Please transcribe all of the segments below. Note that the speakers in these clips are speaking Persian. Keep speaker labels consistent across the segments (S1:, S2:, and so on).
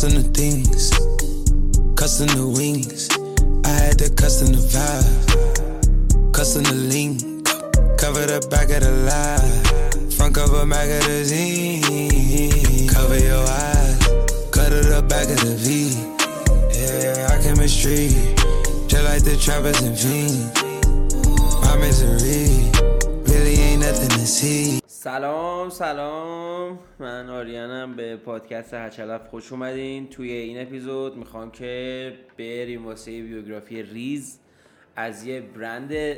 S1: custom the things, custom the wings. I had to custom the vibe, custom the link. Cover the back of the lie, front cover magazine. Cover your eyes, cut it up back of the V. Yeah, I chemistry, just like the trappers and fiends. My misery really ain't nothing to see.
S2: سلام سلام. من آریانم به پادکست هچلف خوش اومدین. توی این اپیزود می‌خوام که بریم واسه بیوگرافی ریز از یه برند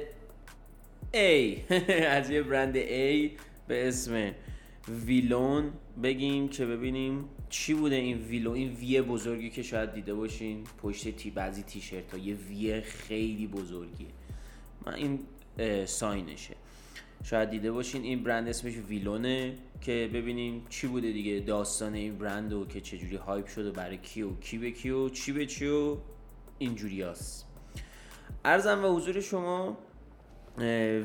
S2: A. از یه برند A به اسم ویلون بگیم که ببینیم چی بوده این ویلون این وی بزرگی که شاید دیده باشین. پشت تی بعضی تیشرت ها یه وی خیلی بزرگیه. من این ساینشه. شاید دیده باشین این برند اسمش ویلونه که ببینیم چی بوده دیگه داستان این برند و که چجوری هایپ شده برای کی و کی به کی و چی به چی و اینجوری هست عرضم به حضور شما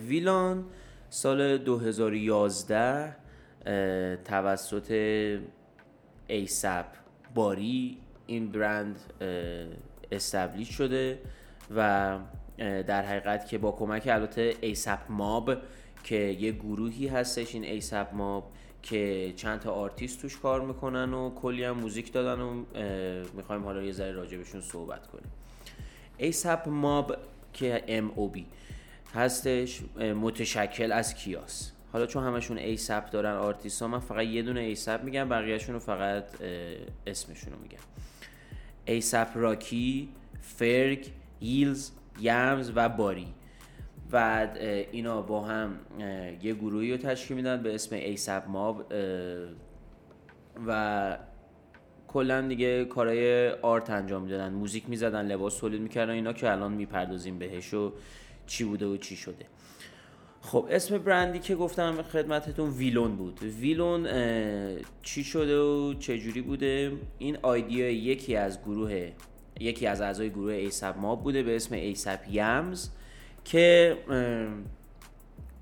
S2: Vlone سال 2011 توسط ASAP Bari این برند establish شده و در حقیقت که با کمک البته ASAP Mob که یه گروهی هستش این ASAP Mob که چند تا آرتیست توش کار می‌کنن و کلی هم موزیک دادن و می‌خوایم حالا یه ذره راجبشون صحبت کنیم. ASAP Mob که M O B هستش متشکل از کیاس. حالا چون همشون ASAP دارن آرتیست ها من فقط یه دونه ASAP میگم بقیهشون رو فقط اسمشون رو میگم. ASAP Rocky Ferg Illz Yams و Bari و اینا با هم یه گروهی رو تشکیل میدن به اسم ASAP Mob و کلا دیگه کارهای art انجام می‌دادن. موزیک می‌زدن لباس تولید می‌کردن اینا که الان می‌پردازیم بهش و چی بوده و چی شده. خب اسم برندی که گفتم خدمتتون Vlone بود. Vlone چی شده و چه جوری بوده؟ این idea یکی از گروه یکی از اعضای گروه ASAP Mob بوده به اسم ASAP Yams که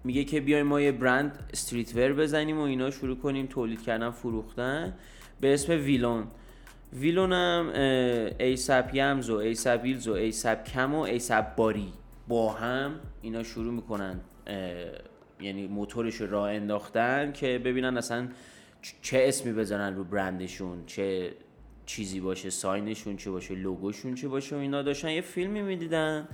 S2: میگه که بیایم ما یه برند streetwear بزنیم و اینا شروع کنیم تولید کردن فروختن به اسم Vlone. Vlone هم ASAP Yams و ASAP Illz و ASAP کم و ASAP Bari با هم اینا شروع می‌کنن یعنی موتورش رو راه انداختن که ببینن اصلا چه اسمی بزنن رو برندشون چه چیزی باشه sign شون چه باشه لوگوشون چه باشه و اینا. داشتن یه فیلمی می‌دیدن.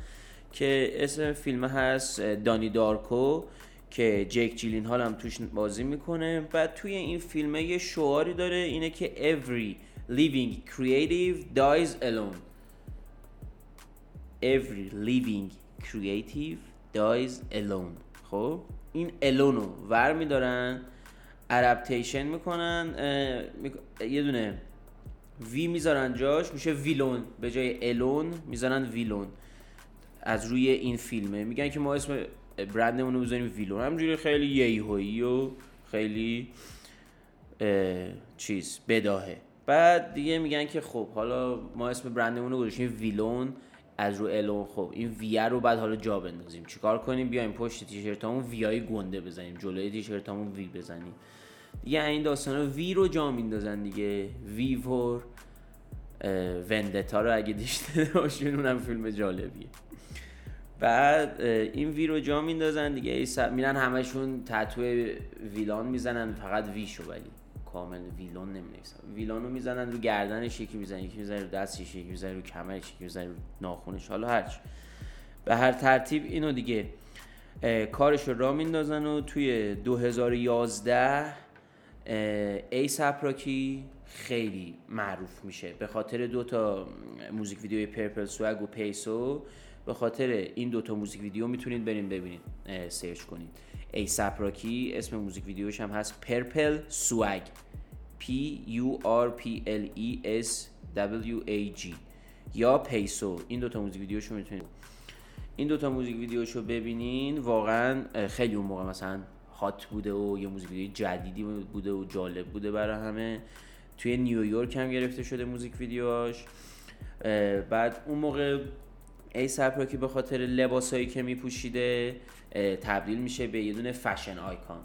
S2: که اسم فیلم هست Donnie Darko که Jake Gyllenhaal هم توش بازی می‌کنه. و توی این فیلم یه شعاری داره اینه که every living creative dies alone. Every living creative dies alone. خب؟ این الونو ور میدارن ادپتیشن می‌کنن یه دونه وی می‌ذارن جاش میشه ویلون به جای الون می‌ذارن ویلون از روی این فیلمه. میگن که ما اسم برندمون رو بذاریم ویلون. همجوری خیلی ییهویی و خیلی چیز بداهه. بعد دیگه میگن که خب حالا ما اسم برندمون رو گذاشتیم ویلون از رو الون. خب این وی رو بعد حالا جا بندازیم. چیکار کنیم؟ بیایم پشت تیشرتامون وی های گنده بزنیم. جلوی تیشرتامون وی بزنیم. دیگه این داستان وی رو جا میندازن دیگه. وی فور وندتا رو اگه دیشته باشین اونم فیلم جالبیه. بعد این وی رو جا میندازن دیگه. میرن همشون تتو ویلان می‌زنن فقط ویشو ولی کامل ویلون نمی‌نویسن. ویلون رو می‌زنن رو گردنش یکی می‌زنن یکی می‌زنن رو دستش یکی می‌زنن رو کمرش یکی می‌زنن رو ناخونش حالا هرچ به هر ترتیب اینو دیگه کارش رو را میندازن و توی 2011 ای سپراکی خیلی معروف میشه. به خاطر دو تا موزیک ویدیوی پرپل سوگ و پیسو به خاطر این دوتا موزیک ویدیو می‌تونید بریم ببینید سرچ کنید. ASAP Rocky اسم موزیک ویدیوش هم هست Purple Swag. P U R P L E S W A G. یا Peso. این دوتا موزیک ویدیوشو می‌تونید. این دوتا موزیک ویدیوشو ببینین. واقعا خیلی اون موقع مثلا hot بوده و یه موزیک ویدیو جدیدی بوده و جالب بوده برای همه. توی نیویورک هم گرفته شده موزیک ویدیوهاش. بعد اون موقع ای سپراکی به خاطر لباسایی که میپوشیده تبدیل میشه به یه دونه فشن آیکان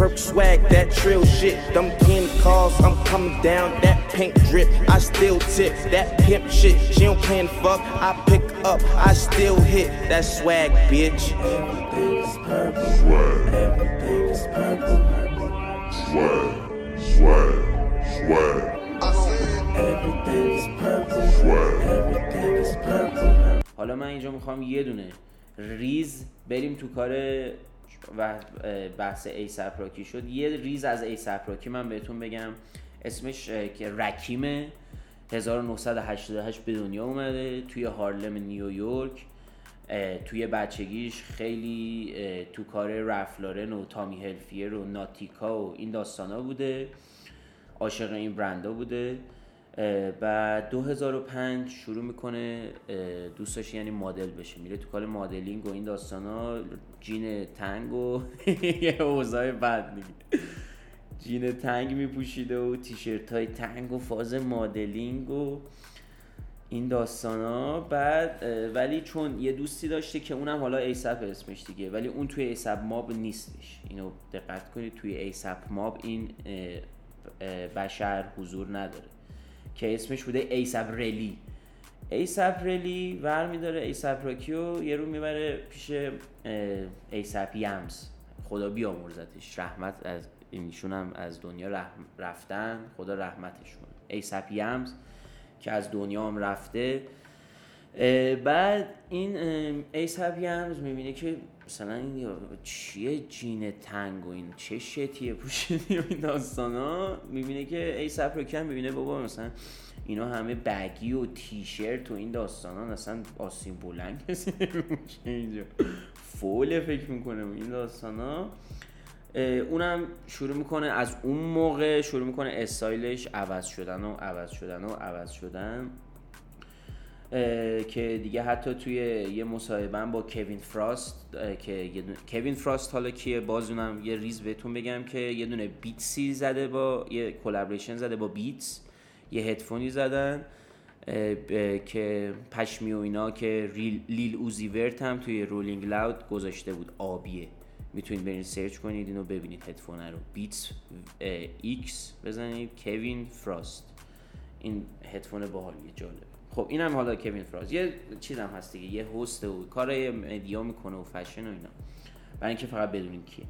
S3: Purple swag, that trill shit. Them candy cars, I'm coming down, that pink drip. I still tip, that pimp shit. She don't plan fuck, I pick up, I still hit. That swag, bitch. Everything is purple. Swag. Everything is purple.
S4: Swag. Swag.
S2: حالا من اینجا می‌خوام یه دونه ریز بریم تو کار و بحث ASAP Rocky شد. یه ریز از ASAP Rocky من بهتون بگم. اسمش که Rakim ه 1988 به دنیا اومده توی هارلم نیویورک توی بچگیش خیلی تو کار رفلارن و تامی هلفیر و ناتیکا و این داستانا بوده. عاشق این برندا بوده. بعد 2005 شروع می‌کنه دوستش یعنی مدل بشه. میره تو کار مدلینگ و این داستانا. جین تنگ و یه اوضاع بد میگه. جین تنگ میپوشیده و تیشرت های تنگ و فاز مدلینگ و این داستان ها بعد ولی چون یه دوستی داشته که اونم حالا ASAP اسمش دیگه ولی اون توی ASAP Mob نیستش. اینو دقت کنید توی ASAP Mob این بشر حضور نداره. که اسمش بوده ASAP Relli. ASAP Relli ور میداره ASAP Rocky و یه رو می‌بره پیش ASAP Yams خدا بیامرزتش. رحمت از اینشون هم از دنیا رفتن خدا رحمتشون. ایسپ یمز که از دنیا هم رفته بعد این ایسپ یمز می‌بینه که مثلا این چیه جین تنگ و این چه شتیه پوشیدی و این داستان ها می‌بینه که ایسپ رو کم می‌بینه بابا مثلا اینا همه بگی و تیشرت و این داستان ها اصلا آسین بلند کسی اینجا. فول فکر می‌کنه و این داستان ها اونم شروع می‌کنه از اون موقع شروع می‌کنه استایلش عوض شدن و عوض شدن و عوض شدن. که دیگه حتی توی یه مصاحبه با Kerwin Frost که Kerwin Frost حالا کیه؟ باز اونم یه ریز بهتون بگم که یه دونه Beats ی زده با یه collaboration زده با Beats یه هدفونی زدن که پشمی و اینا که Lil Uzi Vert هم توی Rolling Loud گذاشته بود. آبیه. می‌تونید برین سرچ کنید اینو ببینید هدفون رو. Beats X بزنید Kerwin Frost. این هدفون باحالیه جالبه خب اینم حالا Kerwin Frost یه چیزم هست دیگه یه هست و کار media می‌کنه و فشن و اینا. برای اینکه فقط بدونید کیه.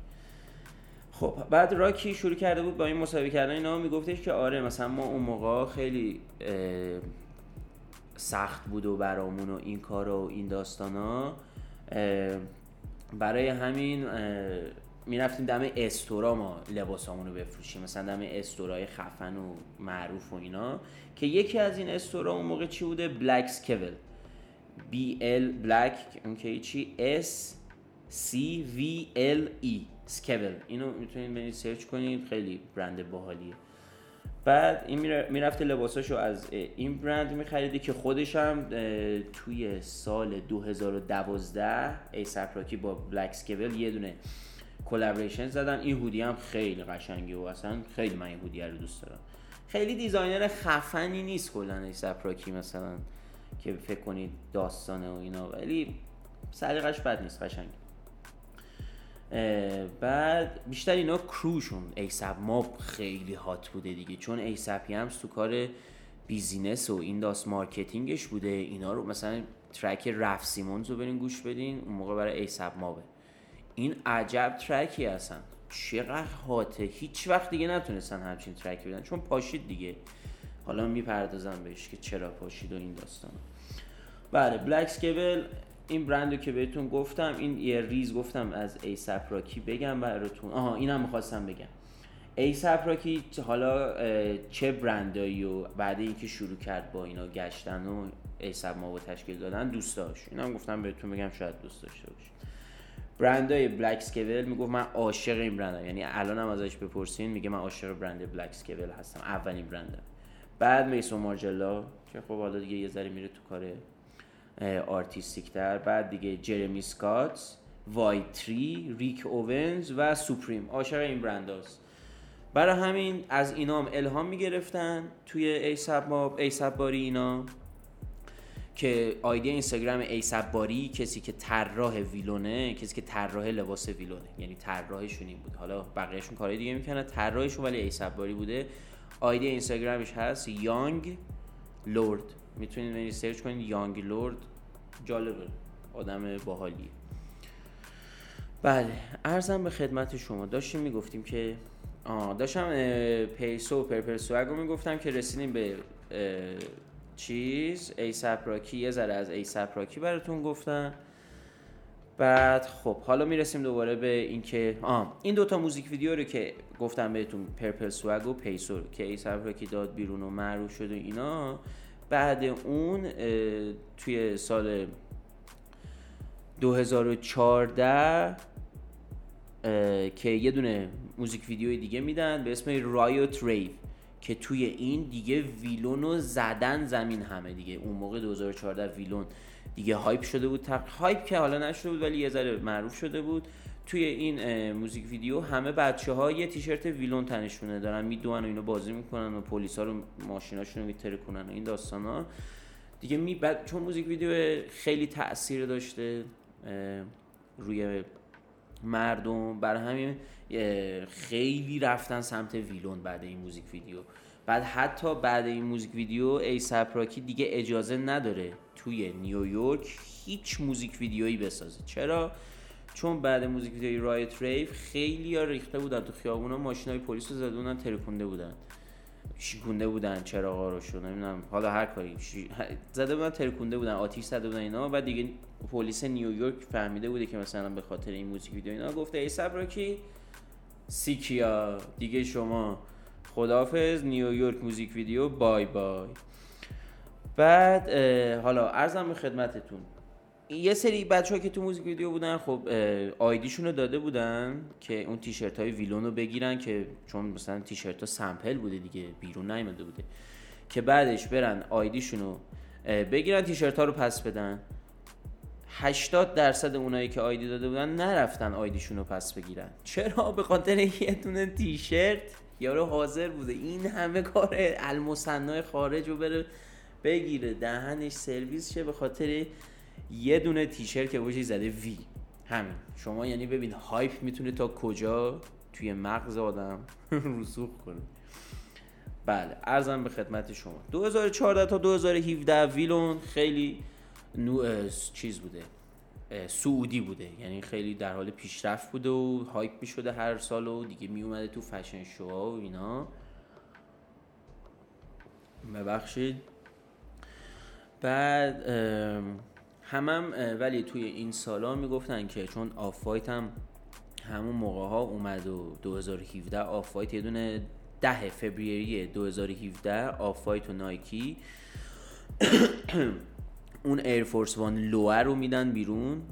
S2: خب بعد Rocky شروع کرده بود با این مصاحبه کردن. اینا میگفتش که آره مثلا ما اون موقع خیلی سخت بود و برامون و این کار و این داستان ها برای همین می‌رفتیم دم store ا ما لباسامون رو بفروشیم. مثلا دم store ای خفن و معروف و اینا که یکی از این store ا اون موقع چی بوده؟ Black Scale. B L Black که چی؟ S C V L E Scale. اینو می‌تونید برید سرچ کنید خیلی برند باحالیه. بعد این می‌رفته لباساشو از این برند میخریده که خودش هم توی سال 2012 ASAP Rocky با Black Scale یه دونه collaboration زدن این هودی هم خیلی قشنگه و اصلا خیلی من این هودی رو دوست دارم. خیلی designer خفنی نیست کلا ASAP Rocky مثلا که فکر کنید داستانه و اینا ولی سلیقش بد نیست قشنگ بعد بیشتر اینا crew شون ASAP Mob خیلی hot بوده دیگه. چون ASAP ی هم تو کار بیزینس و این داستان مارکتینگش بوده. اینا رو مثلا ترک Raf Simons رو برین گوش بدین اون موقع برای ASAP Mob ه. این عجب ترکی هستن. چقدر hot ه هیچ وقت دیگه نتونستن همچین ترکی بدن. چون پاشید دیگه. حالا می‌پردازم بهش که چرا پاشید و این داستان. بله Black Scale این برندو که بهتون گفتم این یه ریز گفتم از ASAP Rocky بگم براتون. آها اینم می‌خواستم بگم. ASAP Rocky حالا چه برندایی و بعد اینکه شروع کرد با اینا گشتن و ASAP Mob تشکیل دادن دوست داشت. اینم گفتم بهتون بگم شاید دوست داشته باشید. برندای Black Scale می‌گفت من عاشق این برندم. یعنی الان هم ازش بپرسین میگه من عاشق برند Black Scale هستم. اولین برندم بعد Maison Margiela که خب حالا دیگه یه ذره میره تو کار آرتیستیک تر بعد دیگه Jeremy Scott Y-3 Rick Owens و Supreme عاشق این برند هست. برای همین از اینا هم الهام می‌گرفتن توی ASAP Mob ASAP Bari اینا. که آیدی اینستاگرام ASAP Bari کسی که طراح Vlone ه کسی که طراح لباس Vlone ه. یعنی طراحشون این بود حالا بقیهشون کارهای دیگه می‌کنن طراحشون ولی ASAP Bari بوده. آیدی اینستاگرامش هست Young Lord. می‌تونید برید سرچ کنید. Young Lord. جالبه آدم باحالیه. بله. عرضم به خدمت شما. داشتیم می‌گفتیم که آه داشتم Peso و Purple Swag و می‌گفتم که رسیدیم به چیز ASAP Rocky یه ذره از ASAP Rocky براتون گفتم. بعد خب حالا می‌رسیم دوباره به اینکه آه این دوتا music video رو که گفتم بهتون Purple Swag و Peso رو که ASAP Rocky داد بیرون و معروف شد و اینا. بعد اون توی سال 2014 اه، که یه دونه music video ی دیگه میدن به اسم Riot Rave که توی این دیگه Vlone و زدن زمین همه دیگه. اون موقع 2014 Vlone دیگه hype شده بود. تق... hype که حالا نشده بود ولی یه ذره معروف شده بود. توی این music video همه بچه ها یه تیشرت Vlone تنشونه دارن. می‌دونن و اینو بازی می‌کنن و پلیس ها رو ماشیناشون رو میترکونن و این داستان ها دیگه می بعد چون music video خیلی تاثیر داشته روی مردم برای همین خیلی رفتن سمت Vlone بعد این music video. بعد حتی بعد این music video ASAP Rocky دیگه اجازه نداره توی نیویورک هیچ music video یی بسازه. چرا؟ چون بعد music video ی Riot Rave خیلی ها ریخته بودن تو خیابونا ماشینای پلیس رو زده بودن ترکونده بودن. شیکونده بودن چراغا رو نمی‌دونم. حالا هر کاری. شی- زده بودن ترکونده بودن آتیش زده بودن اینا. بعد دیگه پلیس نیویورک فهمیده بوده که مثلا به خاطر این music video اینا گفته ASAP Rocky سیکیا. دیگه شما. خدافظ نیویورک music video bye bye. بعد حالا عرضم به خدمتتون. یه سری بچه که تو music video بودن خب ID شون رو داده بودن که اون تیشرت های Vlone رو بگیرن که چون مثلا تیشرت ها sample بوده دیگه بیرون نیومده بوده که بعدش برن آیدیشون رو بگیرن تیشرت ها رو پس بدن. 80 درصد اونایی که آیدی داده بودن نرفتن آیدیشون رو پس بگیرن. چرا؟ به خاطر یه دونه تیشرت؟ یارو حاضر بوده. این همه کار المصنع خارج رو بره بگیره. دهنش سرویس شه. به خاطر یه دونه تیشرت که باشی زده وی همین. شما یعنی ببین هایپ می‌تونه تا کجا توی مغز آدم رسوخ کنه. بله عرضم به خدمت شما. 2014 تا 2017 Vlone خیلی نو اه، چیز بوده صعودی بوده. یعنی خیلی در حال پیشرفت بوده و hype می شده هر سال و دیگه می اومده تو fashion show ها و اینا. ببخشید. بعد همم اه، ولی توی این سالا می‌گفتن که چون Off-White هم همون موقع ها اومد و 2017 Off-White یه دونه ده فوریه 2017 Off-White و Nike اون Air Force One Low ه رو میدن بیرون.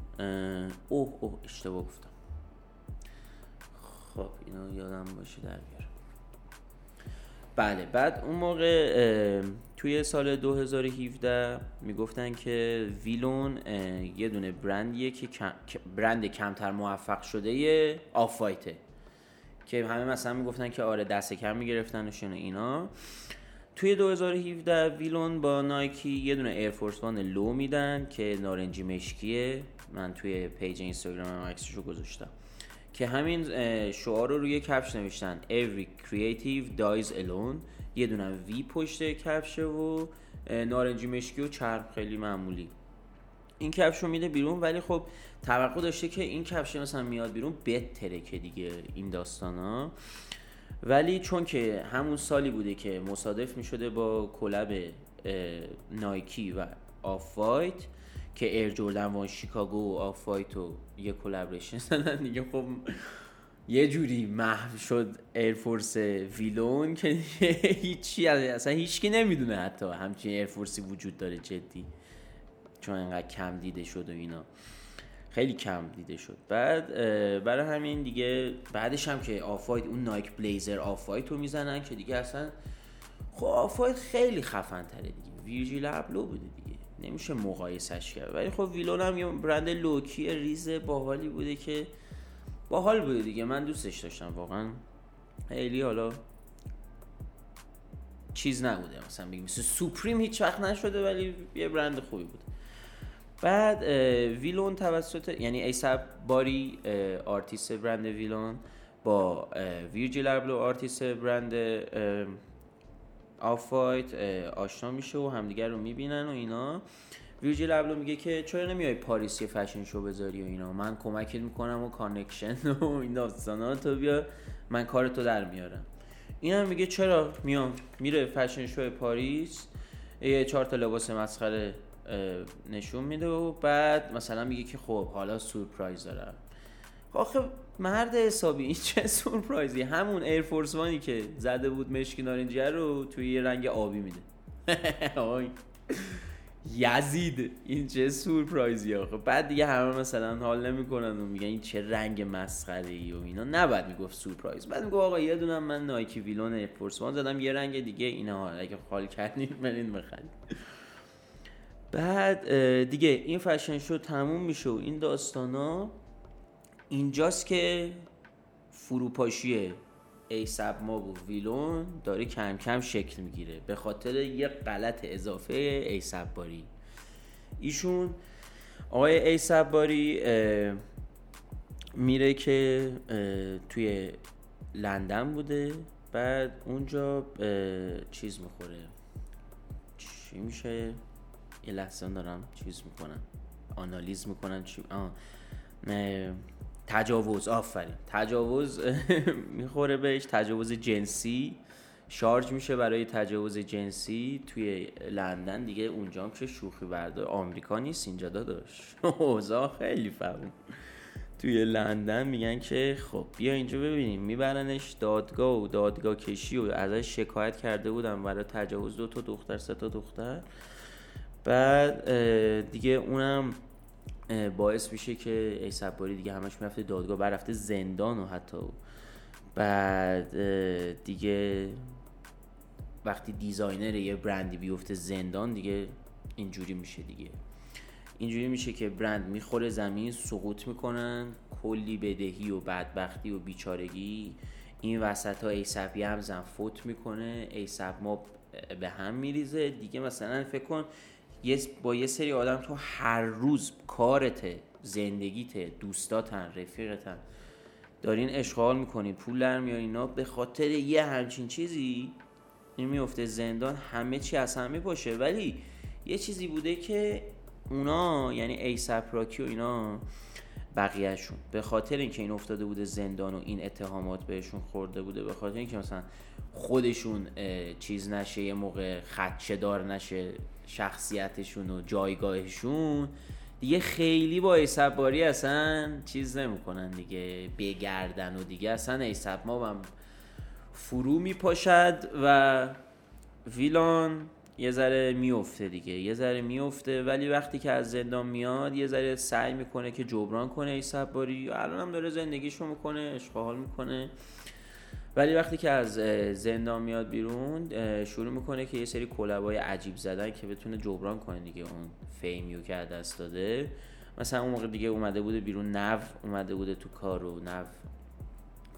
S2: اوه اوه اشتباه گفتم. خب اینو یادم باشه در بله بعد اون موقع توی سال 2017 می‌گفتن که Vlone یه دونه برندیه که کم- برند کمتر موفق شده Off-White ه که همه مثلا می‌گفتن که آره دست کم می‌گرفتن اینا. توی 2017 Vlone با Nike یه دونه Air Force One Low میدن که نارنجی مشکیه. من توی page اینستاگرامم عکسش رو گذاشتم. که همین شعار رو روی کفش نوشتن. Every creative dies alone. یه دونه V پشت کفشه و نارنجی مشکی و چرم خیلی معمولی. این کفش رو میده بیرون ولی خب توقع داشته که این کفش مثلا میاد بیرون می‌ترکه دیگه این داستان ها ولی چون که همون سالی بوده که مصادف می شده با collab Nike و Off-White که Air Jordan One Chicago و Off-White و یه collaboration زدن دیگه. خب یه جوری محو شد Air Force Vlone که هیچی اصلا هیچکی نمی‌دونه حتی همچین Air Force ی وجود داره جدی چون انقدر کم دیده شد و اینا. خیلی کم دیده شد. بعد برای همین دیگه بعدش هم که Off-White اون Nike Blazer Off-White رو می‌زنن که دیگه اصلا خب Off-White خیلی خفن تره دیگه. Virgil Abloh بوده دیگه. نمیشه مقایسه‌ش کرد. ولی خب Vlone هم یه برند low-key ریز باحالی بوده که باحال بوده دیگه. من دوستش داشتم واقعا. خیلی حالا چیز نبوده. مثلا بگیم مثل Supreme هیچ وقت نشده ولی یه برند خوبی بود. بعد Vlone توسط یعنی ASAP Bari آرتیست برند Vlone با Virgil Abloh آرتیست برند Off-White آشنا میشه و همدیگر رو می‌بینن و اینا. Virgil Abloh میگه که چرا نمیای پاریس یه fashion show بذاری و اینا؟ من کمکت می‌کنم و connection و این داستانا تو بیا من کار تو در میارم. این هم میگه چرا میام؟ میره fashion show پاریس. یه چهار تا لباس مسخره نشون میده و بعد مثلا میگه که خب حالا سورپرایز دارم. آخه مرد حسابی این چه سورپرایزی؟ همون Air Force One ی که زده بود مشکی نارنجی رو توی یه رنگ آبی میده. یزید این چه سورپرایزی آخه بعد دیگه همه مثلا حال نمی‌کنن و میگن این چه رنگ مسخره ای و اینا. نباید می‌گفت سورپرایز. بعد میگه آقا یه دونم من Nike Vlone Air Force One زدم یه رنگ دیگه اینا. اگه حال کردین برین بخرید بعد دیگه این فشن شو تموم میشه و این داستانا اینجاست که فروپاشی ایسب ما و ویلون داره کم کم شکل می‌گیره. به خاطر یه غلط اضافه ایسب باری. ایشون آقای ایسب باری میره که توی لندن بوده. بعد اونجا چیز می‌خوره. چی میشه؟ یه لحظه دارم چیز می‌کنن آنالیز می‌کنن چی آه. تجاوز آفرین. تجاوز می‌خوره بهش تجاوز جنسی. شارژ میشه برای تجاوز جنسی توی لندن. دیگه اونجا هم که شوخی برده آمریکا نیست اینجا داداش. اوضاع خیلی فهم توی لندن میگن که خب بیا اینجا ببینیم. میبرنش دادگاه و دادگاه کشی و ازش شکایت کرده بودم برای تجاوز دو تا دختر سه تا دختر. بعد دیگه اونم باعث میشه که ای دیگه همش می‌رفته دادگاه بعد رفته زندان و حتی. بعد دیگه وقتی دیزاینر یه برندی بیفته زندان دیگه اینجوری میشه دیگه. اینجوری میشه که برند می‌خوره زمین سقوط می‌کنن کلی بدهی و بدبختی و بیچارگی. این وسط ها ایسپی هم فوت می‌کنه ایسپ ما به هم میریزه. دیگه مثلا فکر کن یه با یه سری آدم تو هر روز کارت زندگیت دوستاتن رفیقتن. دارین اشغال می‌کنین پول در میارین اینا به خاطر یه همچین چیزی این میفته زندان همه چی از همه باشه. ولی یه چیزی بوده که اونا یعنی ایسپ راکی و اینا بقیهشون. به خاطر اینکه این افتاده بوده زندان و این اتهامات بهشون خورده بوده به خاطر اینکه مثلا خودشون چیز نشه یه موقع خدشه دار نشه شخصیتشون و جایگاهشون دیگه خیلی با ایسباری اصلا چیز نمی‌کنن دیگه بگردن و دیگه. اصلا ایسب ما هم فرو میپاشد و ویلان یه ذره میفته دیگه یه ذره میفته ولی وقتی که از زندان میاد یه ذره سعی می‌کنه که جبران کنه ایسب باری الان هم داره زندگیشو می‌کنه اشغال می‌کنه. ولی وقتی که از زندان میاد بیرون شروع می‌کنه که یه سری کلبای عجیب زدن که بتونه جبران کنه دیگه اون فیمیو که دست داده. مثلا اون موقع دیگه اومده بوده بیرون نو اومده بوده تو کارو نو.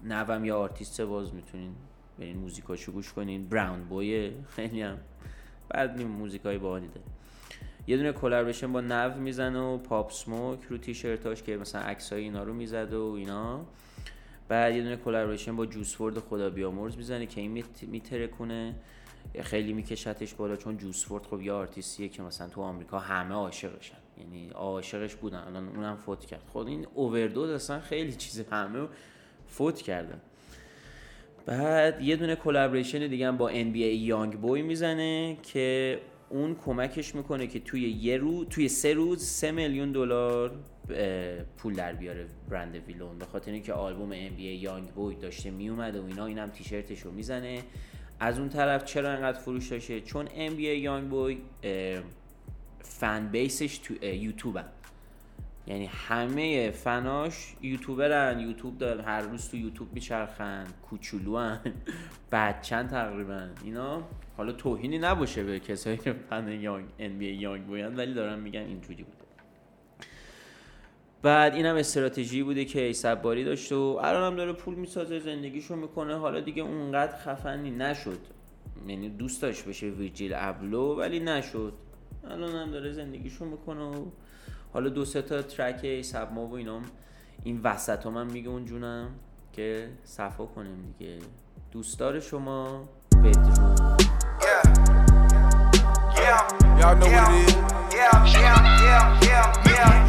S2: نو هم یا آرتیست باز می‌تونین برین موزیکاشو گوش کنین. براون بوی خیلی هم بعد نیم موزیکای باحالی داره یه دونه کلابریشن با نو می‌زنه و پاپ سموک رو تیشرتاش که مثلا عکسای اینا رو می‌زد و اینا. بعد یه دونه collaboration با Juice WRLD خدا بیامرز می‌زنه که این میترکونه. خیلی میکشتش بالا چون Juice WRLD خب یه آرتیستیه که مثلا تو آمریکا همه عاشقشن. یعنی عاشقش بودن. الان اونم فوت کرد. خود این اووردوز اصلا خیلی چیز همه فوت کردن بعد یه دونه collaboration دیگه هم با NBA YoungBoy می‌زنه که اون کمکش می‌کنه که توی یه رو توی سه روز سه میلیون دلار پول در بیاره برند ویلون. به خاطر اینکه آلبوم بی یانگ بوی داشته میومده و اینا اینم تیشرتش رو می‌زنه. از اون طرف چرا انقدر فروش داشته؟ چون بی یانگ بوی فن بیسش تو یوتیوب یعنی همه فناش یوتیوبرن یوتیوب دارن هر روز تو یوتیوب میچرخن بعد بچن تقریبا اینا. حالا توهینی نباشه به کسایی که فن یانگ ان بی یانگ بودن ولی دارن میگن اینجوری بوده. بعد اینم استراتژی بوده که ایسب باری داشته و الان هم داره پول می‌سازه زندگیشو می‌کنه. حالا دیگه اونقدر خفنی نشد. یعنی دوست داشت بشه ویجیل ابلو ولی نشد. الان هم داره زندگیشو می‌کنه و حالا دو سه تا ترک ای سبما و اینام این وسط ها من میگه اون جونم که صفا کنیم دیگه دوستدار شما بدرو
S5: yeah. yeah. yeah. it. Yeah, yeah,
S3: yeah, yeah, yeah,